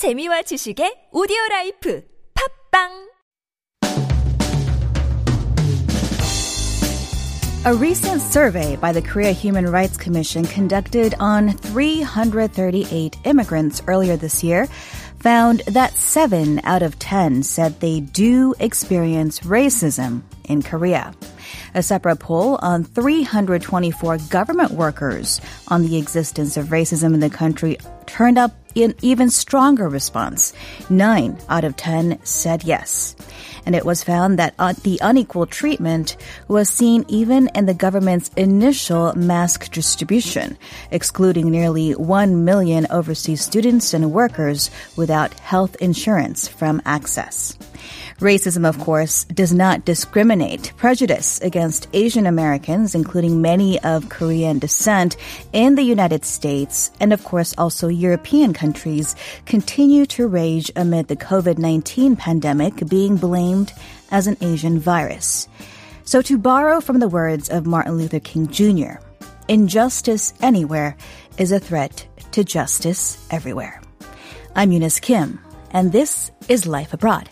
재미와 지식의 오디오 라이프 팝빵 A recent survey by the Korea Human Rights Commission conducted on 338 immigrants earlier this year found that 7 out of 10 said they do experience racism in Korea. A separate poll on 324 government workers on the existence of racism in the country turned up an even stronger response. 9 out of 10 said yes and it was found that uh, the unequal treatment was seen even in the government's initial mask distribution, excluding nearly 1 million overseas students and workers without health insurance from access. Racism, of course, does not discriminate. Prejudice against Asian Americans, including many of Korean descent in the United States and, of course, also European countries, continue to rage amid the COVID-19 pandemic being blamed as an Asian virus. So to borrow from the words of Martin Luther King Jr., injustice anywhere is a threat to justice everywhere. I'm Eunice Kim, and this is Life Abroad.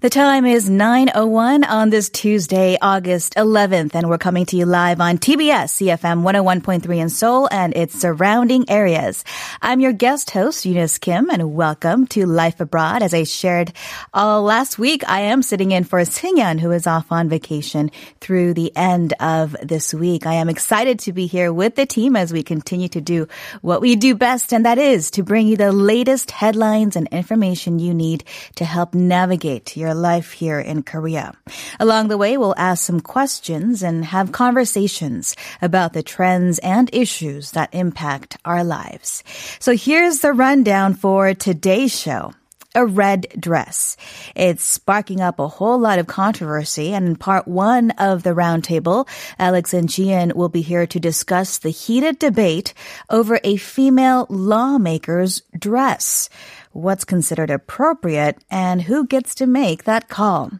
The time is 9.01 on this Tuesday, August 11th, and we're coming to you live on TBS EFM 101.3 in Seoul and its surrounding areas. I'm your guest host, Eunice Kim, and welcome to Life Abroad. As I shared uh, last week, I am sitting in for Sinyan, who is off on vacation through the end of this week. I am excited to be here with the team as we continue to do what we do best, and that is to bring you the latest headlines and information you need to help navigate your life here in Korea. Along the way, we'll ask some questions and have conversations about the trends and issues that impact our lives. So here's the rundown for today's show a red dress. It's sparking up a whole lot of controversy. And in part one of the roundtable, Alex and Jian will be here to discuss the heated debate over a female lawmaker's dress what's considered appropriate, and who gets to make that call.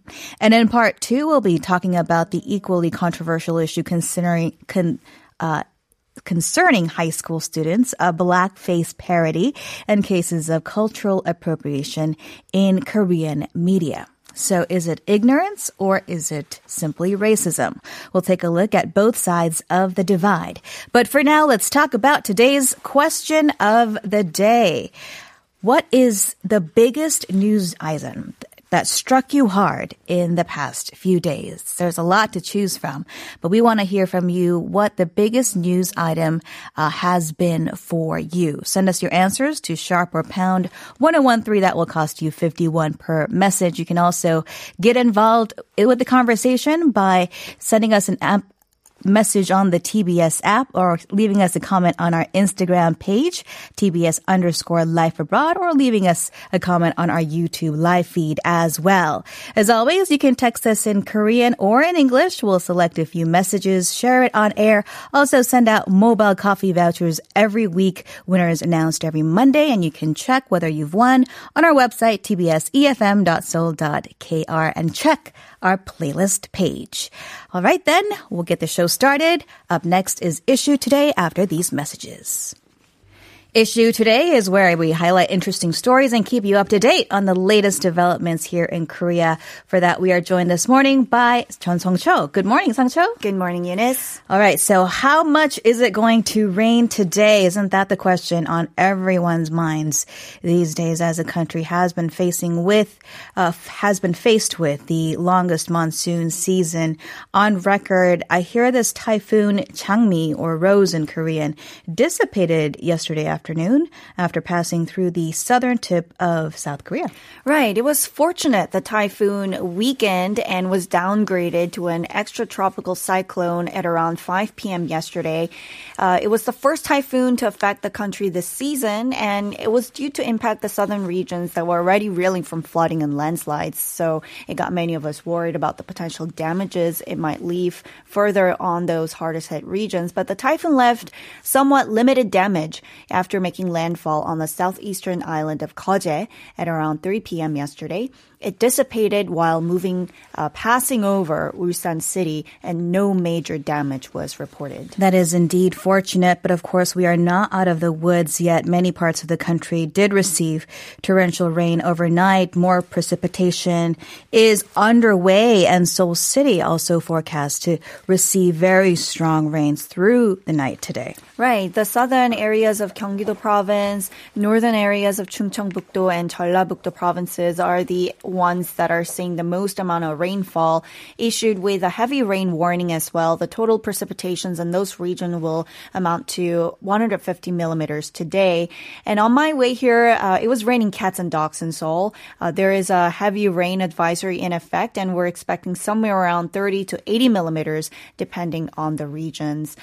And in part two, we'll be talking about the equally controversial issue considering, con, uh, concerning high school students, a blackface parody, and cases of cultural appropriation in Korean media. So is it ignorance or is it simply racism? We'll take a look at both sides of the divide. But for now, let's talk about today's question of the day. What is the biggest news item that struck you hard in the past few days? There's a lot to choose from, but we want to hear from you what the biggest news item uh, has been for you. Send us your answers to sharp or pound 1013. That will cost you 51 per message. You can also get involved with the conversation by sending us an app message on the TBS app or leaving us a comment on our Instagram page, TBS underscore life abroad, or leaving us a comment on our YouTube live feed as well. As always, you can text us in Korean or in English. We'll select a few messages, share it on air. Also send out mobile coffee vouchers every week. Winners announced every Monday, and you can check whether you've won on our website, tbsefm.seoul.kr and check our playlist page. All right, then, we'll get the show started. Up next is Issue Today after these messages. Issue today is where we highlight interesting stories and keep you up to date on the latest developments here in Korea. For that, we are joined this morning by Chun Song Cho. Good morning, Song Cho. Good morning, Eunice. All right. So how much is it going to rain today? Isn't that the question on everyone's minds these days as the country has been facing with, uh, has been faced with the longest monsoon season on record. I hear this typhoon Jangmi or Rose in Korean dissipated yesterday afternoon afternoon after passing through the southern tip of South Korea. Right. It was fortunate the typhoon weakened and was downgraded to an extratropical cyclone at around 5 p.m. yesterday. Uh, it was the first typhoon to affect the country this season, and it was due to impact the southern regions that were already reeling from flooding and landslides. So it got many of us worried about the potential damages it might leave further on those hardest hit regions. But the typhoon left somewhat limited damage after after making landfall on the southeastern island of Koje at around 3 p.m. yesterday. It dissipated while moving, uh, passing over Ulsan city, and no major damage was reported. That is indeed fortunate, but of course, we are not out of the woods yet. Many parts of the country did receive torrential rain overnight. More precipitation is underway, and Seoul City also forecast to receive very strong rains through the night today. Right. The southern areas of Gyeonggi-do province, northern areas of Chungcheongbuk-do and Jeollabuk-do provinces are the ones that are seeing the most amount of rainfall, issued with a heavy rain warning as well. The total precipitations in those regions will amount to 150 millimeters today. And on my way here, uh, it was raining cats and dogs in Seoul. Uh, there is a heavy rain advisory in effect, and we're expecting somewhere around 30 to 80 millimeters, depending on the regions.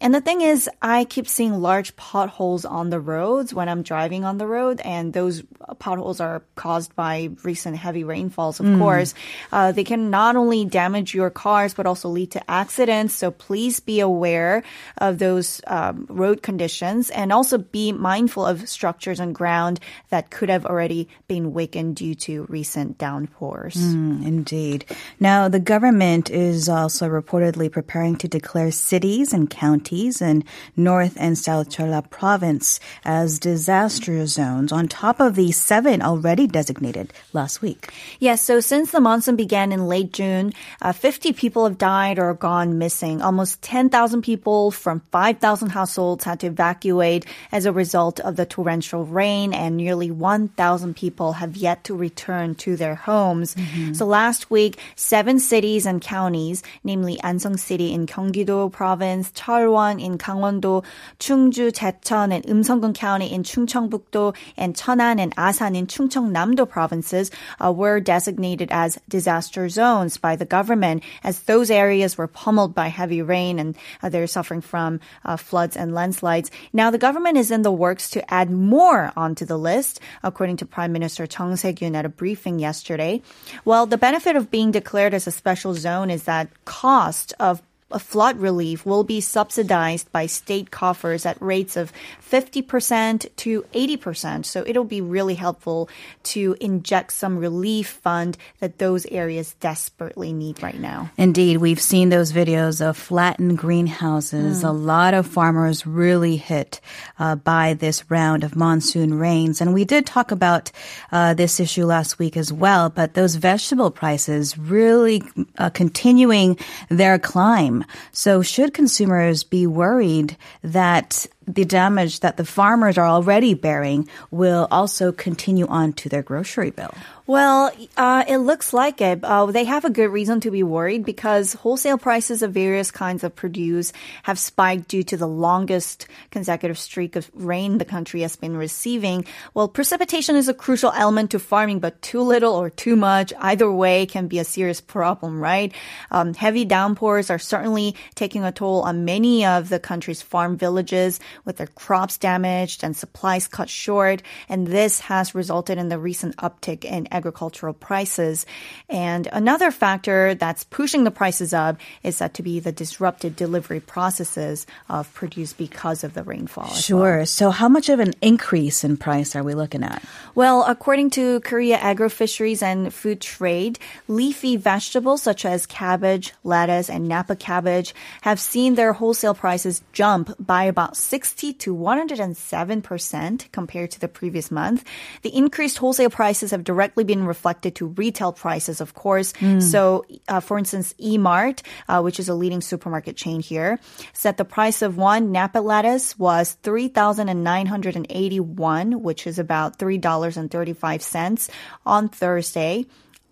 And the thing is, I keep seeing large potholes on the roads when I'm driving on the road, and those potholes are caused by recent heavy rainfalls, of mm. course. Uh, they can not only damage your cars, but also lead to accidents. So please be aware of those um, road conditions and also be mindful of structures and ground that could have already been weakened due to recent downpours. Mm, indeed. Now, the government is also reportedly preparing to declare cities and counties counties in North and South Jeolla province as disaster zones on top of the seven already designated last week. Yes, so since the monsoon began in late June, uh, 50 people have died or gone missing. Almost 10,000 people from 5,000 households had to evacuate as a result of the torrential rain, and nearly 1,000 people have yet to return to their homes. Mm-hmm. So last week, seven cities and counties, namely Ansong City in Gyeonggi-do province, Cheolwon in Gangwon-do, Chungju, Jecheon, and Eumseong-gun County in Chungcheongbuk-do, and Cheonan and Asan in Chungcheongnam-do provinces uh, were designated as disaster zones by the government, as those areas were pummeled by heavy rain and uh, they're suffering from uh, floods and landslides. Now, the government is in the works to add more onto the list, according to Prime Minister Chung Se-kyun at a briefing yesterday. Well, the benefit of being declared as a special zone is that cost of flood relief will be subsidized by state coffers at rates of 50% to 80%. So it'll be really helpful to inject some relief fund that those areas desperately need right now. Indeed, we've seen those videos of flattened greenhouses. Mm. A lot of farmers really hit uh, by this round of monsoon rains. And we did talk about uh, this issue last week as well, but those vegetable prices really uh, continuing their climb. So should consumers be worried that the damage that the farmers are already bearing will also continue on to their grocery bill? Well, uh, it looks like it. Uh, they have a good reason to be worried because wholesale prices of various kinds of produce have spiked due to the longest consecutive streak of rain the country has been receiving. Well, precipitation is a crucial element to farming, but too little or too much, either way, can be a serious problem, right? Um, heavy downpours are certainly taking a toll on many of the country's farm villages with their crops damaged and supplies cut short. And this has resulted in the recent uptick in agricultural prices. And another factor that's pushing the prices up is said to be the disrupted delivery processes of produce because of the rainfall. Sure. Well. So how much of an increase in price are we looking at? Well, according to Korea Agro Fisheries and Food Trade, leafy vegetables such as cabbage, lettuce, and Napa cabbage have seen their wholesale prices jump by about 60 to 107% compared to the previous month. The increased wholesale prices have directly been reflected to retail prices, of course. Mm. So, uh, for instance, E-Mart, uh, which is a leading supermarket chain here, said the price of one Napa lettuce was 3,981, which is about $3.35 on Thursday,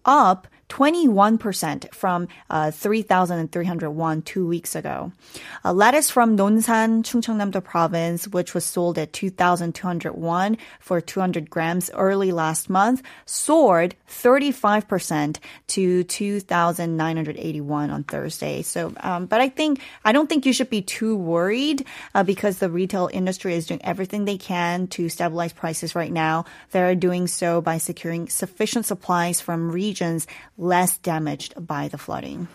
up 21% from uh, 3,301 two weeks ago. A lettuce from Nonsan, Chungcheongnam-do province, which was sold at 2,201 for 200 grams early last month, soared 35% to 2,981 on Thursday. So, um, but I think, I don't think you should be too worried uh, because the retail industry is doing everything they can to stabilize prices right now. They're doing so by securing sufficient supplies from regions less damaged by the flooding.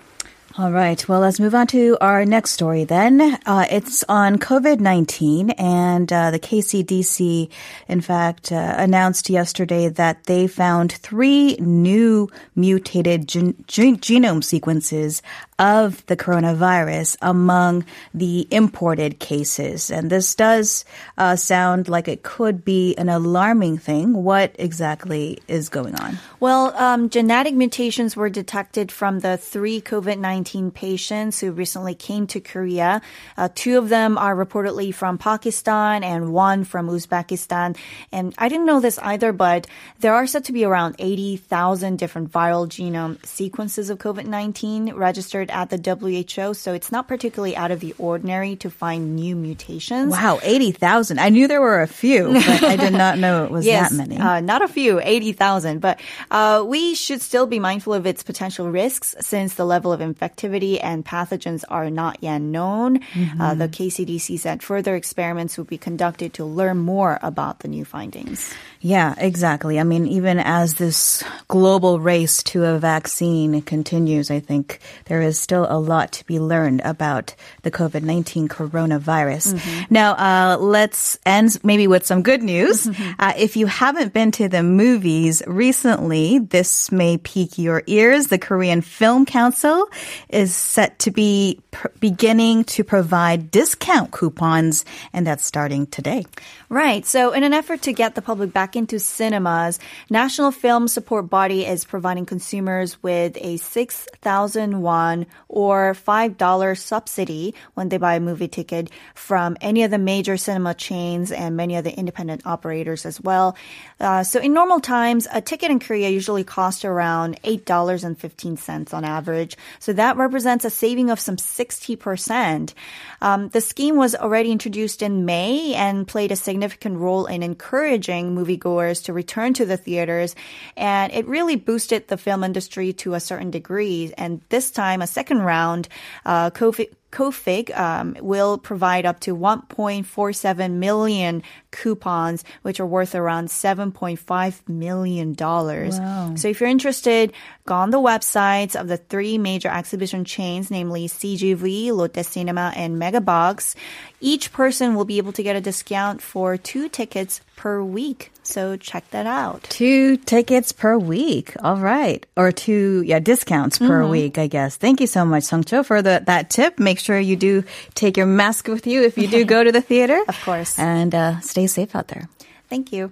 All right. Well, let's move on to our next story then. Uh, it's on COVID 19, and uh, the KCDC, in fact, uh, announced yesterday that they found three new mutated gen- gen- genome sequences of the coronavirus among the imported cases. And this does uh, sound like it could be an alarming thing. What exactly is going on? Well, um, genetic mutations were detected from the three COVID 19 patients who recently came to Korea. Uh, two of them are reportedly from Pakistan and one from Uzbekistan. And I didn't know this either, but there are said to be around 80,000 different viral genome sequences of COVID 19 registered at the WHO. So it's not particularly out of the ordinary to find new mutations. Wow, 80,000. I knew there were a few, but I did not know it was yes, that many. Uh, not a few, 80,000. But uh, we should still be mindful of its potential risks since the level of infectivity and pathogens are not yet known. Mm-hmm. Uh, the KCDC said further experiments will be conducted to learn more about the new findings. Yeah, exactly. I mean, even as this global race to a vaccine continues, I think there is still a lot to be learned about the COVID 19 coronavirus. Now, uh, let's end maybe with some good news. Uh, if you haven't been to the movies recently, this may pique your ears. The Korean Film Council is set to be pr- beginning to provide discount coupons, and that's starting today. Right. So, in an effort to get the public back into cinemas, National Film Support Body is providing consumers with a 6,000 won or $5 subsidy when they buy a movie ticket from any of the major cinema chains and many of the independent operators as well. Uh, so, in normal times, a ticket in Korea usually costs around $8.15 on average. So, that represents a saving of some 60%. Um, the scheme was already introduced in May and played a significant role in encouraging moviegoers to return to the theaters. And it really boosted the film industry to a certain degree. And this time, a second round, uh, COVID KOFIC um, will provide up to 1.47 million coupons, which are worth around 7.5 million dollars. Wow. So if you're interested, go on the websites of the three major exhibition chains, namely CGV, Lotte Cinema, and Megabox. Each person will be able to get a discount for two tickets per week. So check that out. Two tickets per week. All right. Or two, yeah, discounts per week, I guess. Thank you so much, Sungcho, for the, that tip. Make sure you do take your mask with you if you do go to the theater. Of course. And uh, stay safe out there. Thank you.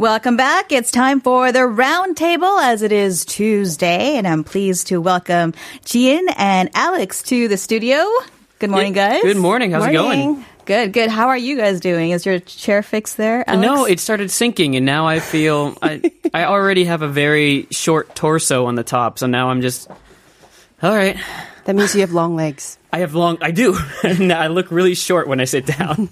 Welcome back. It's time for the roundtable as it is Tuesday, and I'm pleased to welcome Jian and Alex to the studio. Good morning, guys. Good morning. How's it going? Good, good. How are you guys doing? Is your chair fixed there? Uh, Alex? No, it started sinking, and now I feel I I already have a very short torso on the top, so now I'm just all right. That means you have long legs. I have long. I do. and I look really short when I sit down.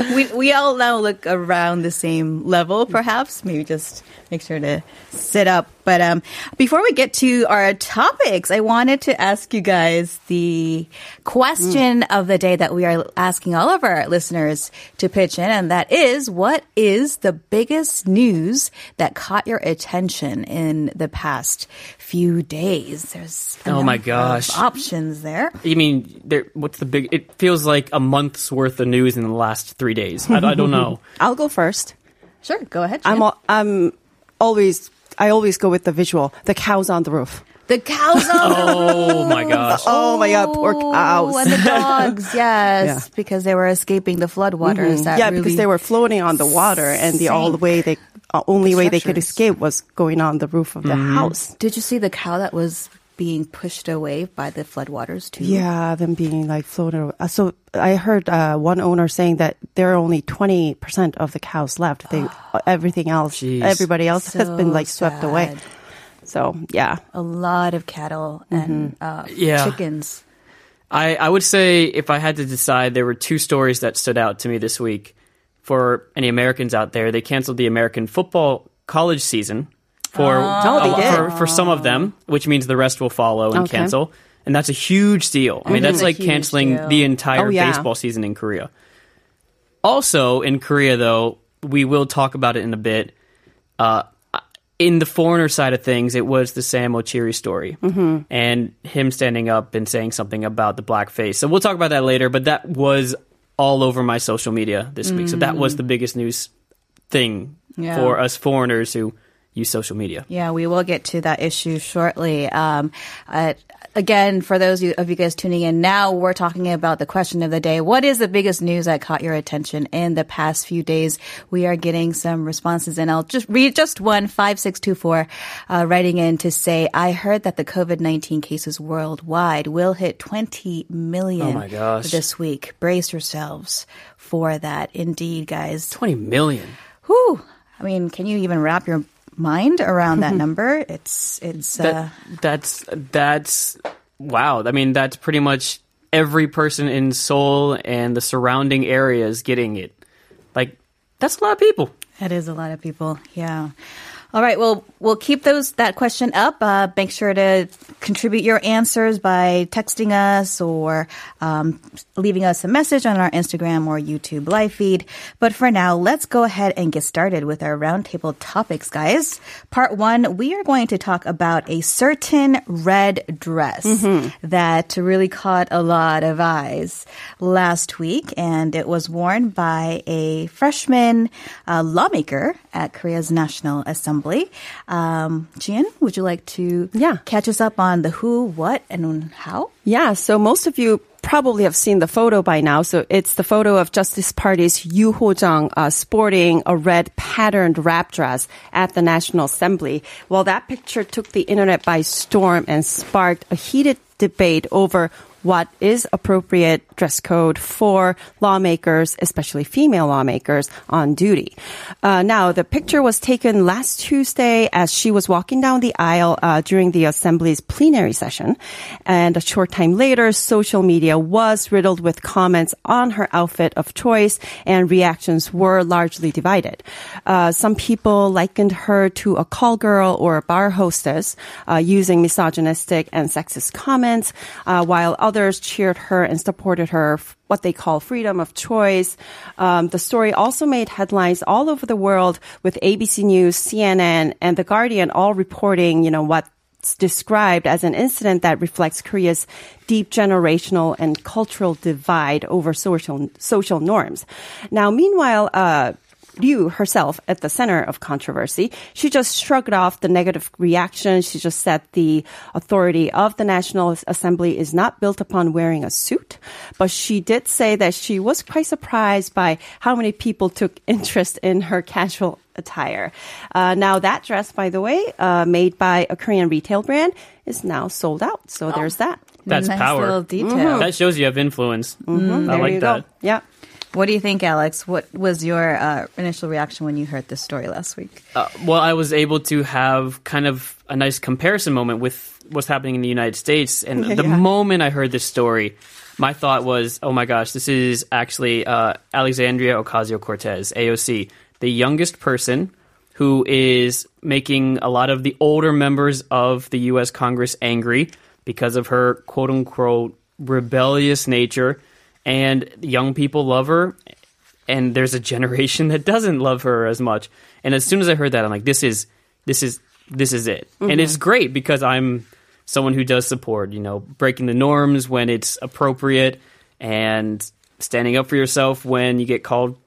we we all now look around the same level, perhaps. Maybe just make sure to sit up. But um, before we get to our topics, I wanted to ask you guys the question of the day that we are asking all of our listeners to pitch in, and that is, what is the biggest news that caught your attention in the past few days? There's a Oh my number of gosh. options there. you mean there? What's the big? It feels like a month's worth of news in the last three days. I, I don't know. I'll go first. Sure, go ahead. I'm Jen. al- I'm always I always go with the visual. The cows on the roof. the cows on the Oh my gosh. Oh my god, poor cows. and the dogs, yes, because they were escaping the floodwaters. Mm-hmm. That yeah, really, because they were floating on the water, and the all the way they uh, only way they could escape was going on the roof of the house. Did you see the cow that was being pushed away by the floodwaters too. Yeah, them being like floated. away. Uh, so I heard uh, one owner saying that there are only 20% of the cows left. They, everything else, Jeez. everybody else has been like swept away. So yeah. A lot of cattle and uh, Yeah. chickens. I, I would say if I had to decide, there were two stories that stood out to me this week. For any Americans out there, they canceled the American football college season for Oh, a- for, for some of them, which means the rest will follow and Okay. cancel. And that's a huge deal. I mean, that's like canceling deal. the entire Oh, yeah. baseball season in Korea. Also, in Korea, though, we will talk about it in a bit. Uh, in the foreigner side of things, it was the Sam Okyere story Mm-hmm. and him standing up and saying something about the blackface. So we'll talk about that later, but that was all over my social media this week. So that was the biggest news thing Yeah. for us foreigners who use social media. Yeah, we will get to that issue shortly. Um, uh, again, for those of you- guys tuning in now, we're talking about the question of the day. What is the biggest news that caught your attention in the past few days? We are getting some responses, and I'll just read just one five six two four, uh, writing in to say, "I heard that the COVID nineteen cases worldwide will hit twenty million Oh my gosh. this week. Brace yourselves for that, indeed, guys." 20 million. Whew. I mean, can you even wrap your mind around that number? It's it's uh, that's, that's, wow. I mean, that's pretty much every person in Seoul and the surrounding areas getting it. Like, that's a lot of people. that is a lot of people. Yeah. All right. Well, we'll keep those that question up. Uh, make sure to contribute your answers by texting us or um, leaving us a message on our Instagram or YouTube live feed. But for now, let's go ahead and get started with our roundtable topics, guys. Part one, we are going to talk about a certain red dress that really caught a lot of eyes last week, and it was worn by a freshman uh, lawmaker at Korea's National Assembly. Um, Jian, would you like to Yeah. catch us up on the who, what, and how? Yeah, so most of you probably have seen the photo by now. So it's the photo of Justice Party's Ryu Ho-jeong uh, sporting a red patterned wrap dress at the National Assembly. Well, that picture took the internet by storm and sparked a heated debate over what is appropriate dress code for lawmakers, especially female lawmakers on duty. Uh, now, the picture was taken last Tuesday as she was walking down the aisle uh, during the assembly's plenary session. And a short time later, social media was riddled with comments on her outfit of choice, and reactions were largely divided. Uh, some people likened her to a call girl or a bar hostess, uh, using misogynistic and sexist comments, uh, while others cheered her and supported her what they call freedom of choice. Um, the story also made headlines all over the world with ABC News, CNN, and The Guardian all reporting, you know, what's described as an incident that reflects Korea's deep generational and cultural divide over social social norms. Now, meanwhile, uh, Ryu herself at the center of controversy. She just shrugged off the negative reaction. She just said the authority of the National Assembly is not built upon wearing a suit. But she did say that she was quite surprised by how many people took interest in her casual attire. Uh, now that dress, by the way, uh, made by a Korean retail brand, is now sold out. So there's that. That's nice power. little detail. That shows you have influence. I There like you that. go. Yeah. What do you think, Alex? What was your uh, initial reaction when you heard this story last week? Uh, well, I was able to have kind of a nice comparison moment with what's happening in the United States. And the Yeah. moment I heard this story, my thought was, oh my gosh, this is actually uh, Alexandria Ocasio Cortez, AOC, the youngest person who is making a lot of the older members of the U.S. Congress angry because of her quote unquote rebellious nature. And young people love her, and there's a generation that doesn't love her as much. And as soon as I heard that, I'm like, this is this is this is it, and it's great because I'm someone who does support, you know, breaking the norms when it's appropriate and standing up for yourself when you get called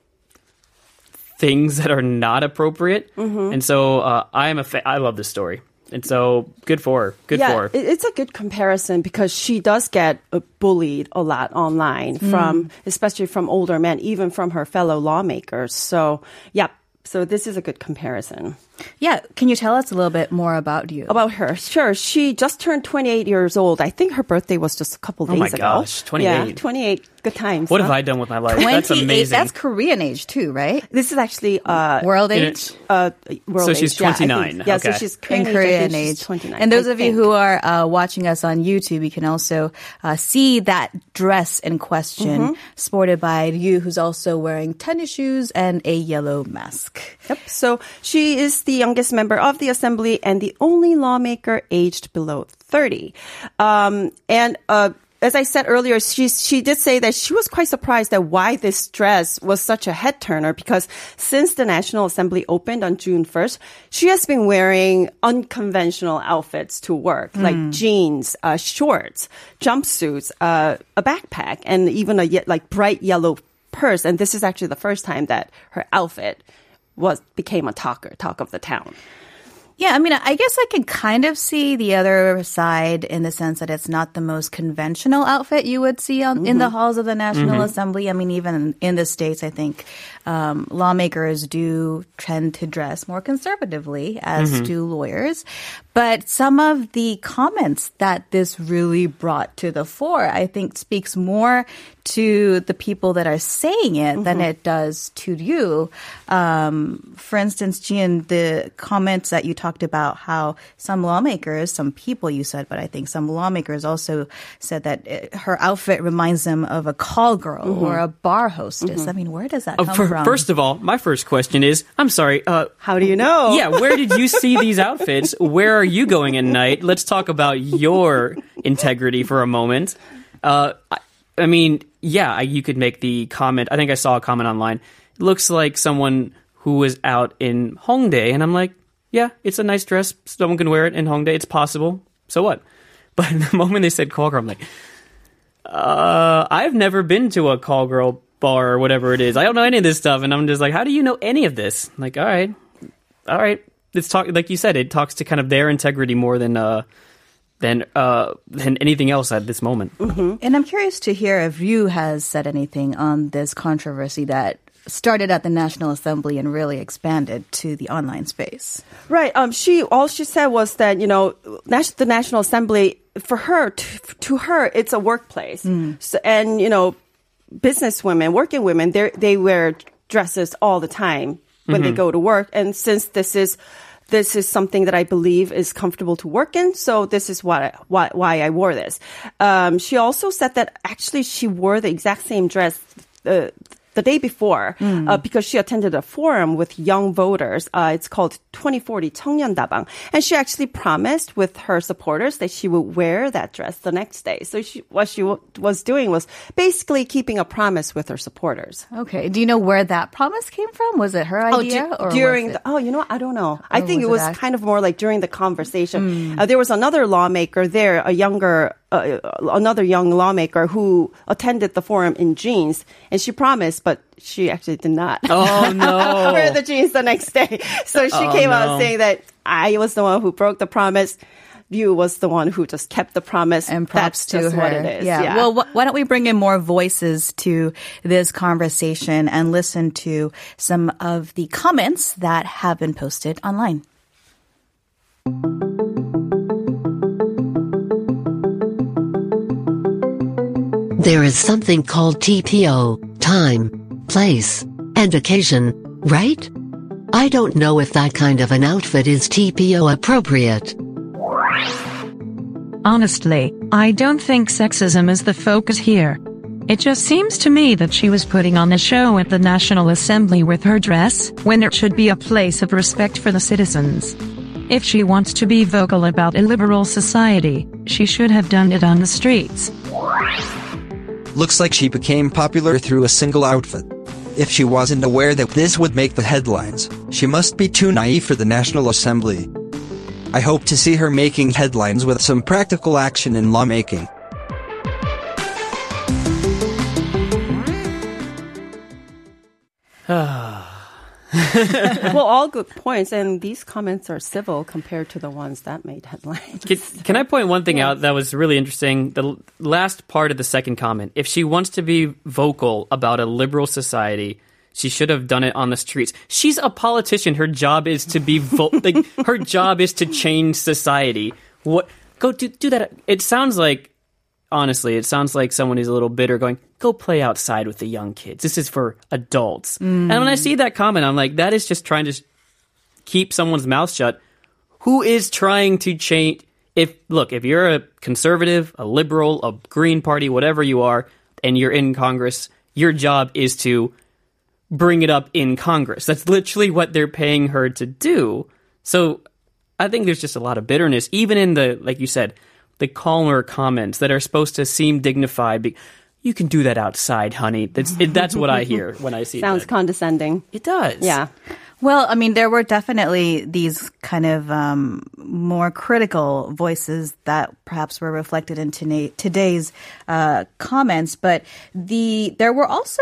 things that are not appropriate. And so uh, I am a fa- I love this story, and so good for her. Good yeah, for her. it's a good comparison because she does get uh, bullied a lot online from, especially from older men, even from her fellow lawmakers. So, yeah, so this is a good comparison. Yeah, can you tell us a little bit more about you? About her, sure. She just turned 28 years old. I think her birthday was just a couple days ago. Oh my ago. gosh, 28. Yeah, 28. Good times. What huh? have I done with my life? That's amazing. That's Korean age too, right? This is actually uh, World age? uh, world So she's age. Yeah, I think- 29. Yeah, so Okay. she's in Korean age. I Korean she's age. 29. And those I of you who are uh, watching us on YouTube, you can also uh, see that dress in question, Mm-hmm. sported by Ryu, who's also wearing tennis shoes and a yellow mask. Yep. So she is the youngest member of the assembly and the only lawmaker aged below 30. Um, and, uh, as I said earlier, she she did say that she was quite surprised at why this dress was such a head turner because since the National Assembly opened on June 1st, she has been wearing unconventional outfits to work, like jeans, uh, shorts, jumpsuits, uh, a backpack, and even a ye- like bright yellow purse. And this is actually the first time that her outfit was became a talker, talk of the town. Yeah, I mean, I guess I can kind of see the other side in the sense that it's not the most conventional outfit you would see on, in the mm-hmm. halls of the National mm-hmm. Assembly. I mean, even in the States, I think um, lawmakers do tend to dress more conservatively, as mm-hmm. do lawyers. But some of the comments that this really brought to the fore, I think, speaks more to the people that are saying it than mm-hmm. it does to you. Um, for instance, Jian, the comments that you talked about how some lawmakers, some people you said, but I think some lawmakers also said that it, her outfit reminds them of a call girl mm-hmm. or a bar hostess. I mean, where does that Oh, come fir- from? First of all, my first question is, I'm sorry, uh, How do you know? yeah, where did you see these outfits? Where are you going at night? Let's talk about your integrity for a moment. Uh, I, I mean, yeah, I, you could make the comment. I think I saw a comment online. It looks like someone who was out in Hongdae, and I'm like, yeah, it's a nice dress. Someone can wear it in Hongdae. It's possible. So what? But the moment they said call girl, I'm like, uh, I've never been to a call girl bar or whatever it is. I don't know any of this stuff, and I'm just like, how do you know any of this? Like, all right, all right. It's talk like you said. It talks to kind of their integrity more than uh than uh than anything else at this moment. And I'm curious to hear if you has said anything on this controversy that started at the National Assembly and really expanded to the online space. Right. Um, she all she said was that you know, the National Assembly for her to, to her it's a workplace, so, and you know, business women, working women, they they wear dresses all the time when they go to work, and since this is this is something that I believe is comfortable to work in. So this is why why, why I wore this. Um, she also said that actually she wore the exact same dress. Uh, the day before, uh, because she attended a forum with young voters. Uh, it's called 2040 청년다방. And she actually promised with her supporters that she would wear that dress the next day. So she, what she w- was doing was basically keeping a promise with her supporters. Okay. Do you know where that promise came from? Was it her idea? du- or was during it- the, oh, you know, what? I don't know. I Or think was it it was act- kind of more like during the conversation. Uh, there was another lawmaker there, a younger, uh, another young lawmaker who attended the forum in jeans, and she promised, but she actually did not. Oh no! wear the jeans the next day. So she Oh, came no. out saying that I was the one who broke the promise. You was the one who just kept the promise. and props That's to just her. what it is. Yeah. Well, wh- why don't we bring in more voices to this conversation and listen to some of the comments that have been posted online. There is something called TPO, time, place, and occasion, right? I don't know if that kind of an outfit is TPO appropriate. Honestly, I don't think sexism is the focus here. It just seems to me that she was putting on a show at the National Assembly with her dress, when it should be a place of respect for the citizens. If she wants to be vocal about a liberal society, she should have done it on the streets. Looks like she became popular through a single outfit. If she wasn't aware that this would make the headlines, she must be too naive for the National Assembly. I hope to see her making headlines with some practical action in lawmaking. Ah. well, all good points, and these comments are civil compared to the ones that made headlines. Can, can I point one thing out that was really interesting? The last part of the second comment. If she wants to be vocal about a liberal society, She should have done it on the streets. She's a politician. Her job is to be vo- like her job is to change society. What go do do that? It sounds like honestly, it sounds like someone who's a little bitter going, go play outside with the young kids. This is for adults. And when I see that comment, I'm like, that is just trying to keep someone's mouth shut. Who is trying to change? If, look, if you're a conservative, a liberal, a green party, whatever you are, and you're in Congress, your job is to bring it up in Congress. That's literally what they're paying her to do. So I think there's just a lot of bitterness, even in the, like you said, the calmer comments that are supposed to seem dignified. Be- you can do that outside, honey. That's it, that's what I hear when I see Sounds that. condescending. it does. Yeah. Well, I mean, there were definitely these kind of um, more critical voices that perhaps were reflected in tona- today's uh, comments, but the there were also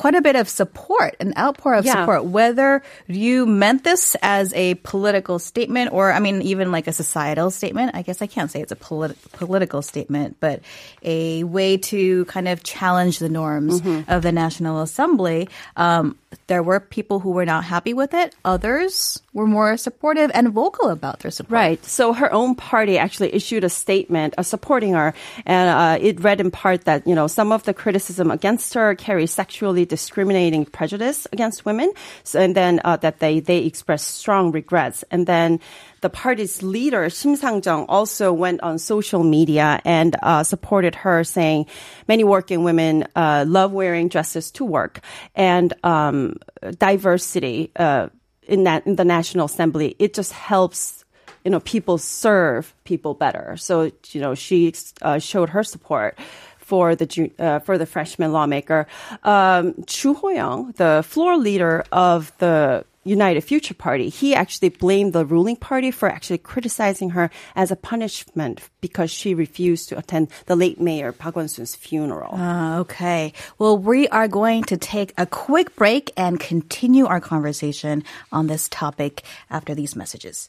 quite a bit of support, an outpour of Yeah. support. Whether you meant this as a political statement or, I mean, even like a societal statement. I guess I can't say it's a polit- political statement, but a way to kind of challenge the norms of the National Assembly. Um, there were people who were not happy with it. Others were more supportive and vocal about their support. Right. So her own party actually issued a statement uh, supporting her, and uh, it read in part that you know some of the criticism against her carries sexually discriminating prejudice against women, so, and then uh, that they they expressed strong regrets, and then. The party's leader, Shim Sang-jung, also went on social media and uh, supported her, saying many working women uh, love wearing dresses to work, and um, diversity uh, in that in the National Assembly it just helps you know people serve people better. So you know she uh, showed her support for the uh, for the freshman lawmaker um, Joo Ho-young, the floor leader of the United Future Party. He actually blamed the ruling party for actually criticizing her as a punishment because she refused to attend the late mayor Park Won-soon's funeral. Ah, okay. Well, we are going to take a quick break and continue our conversation on this topic after these messages.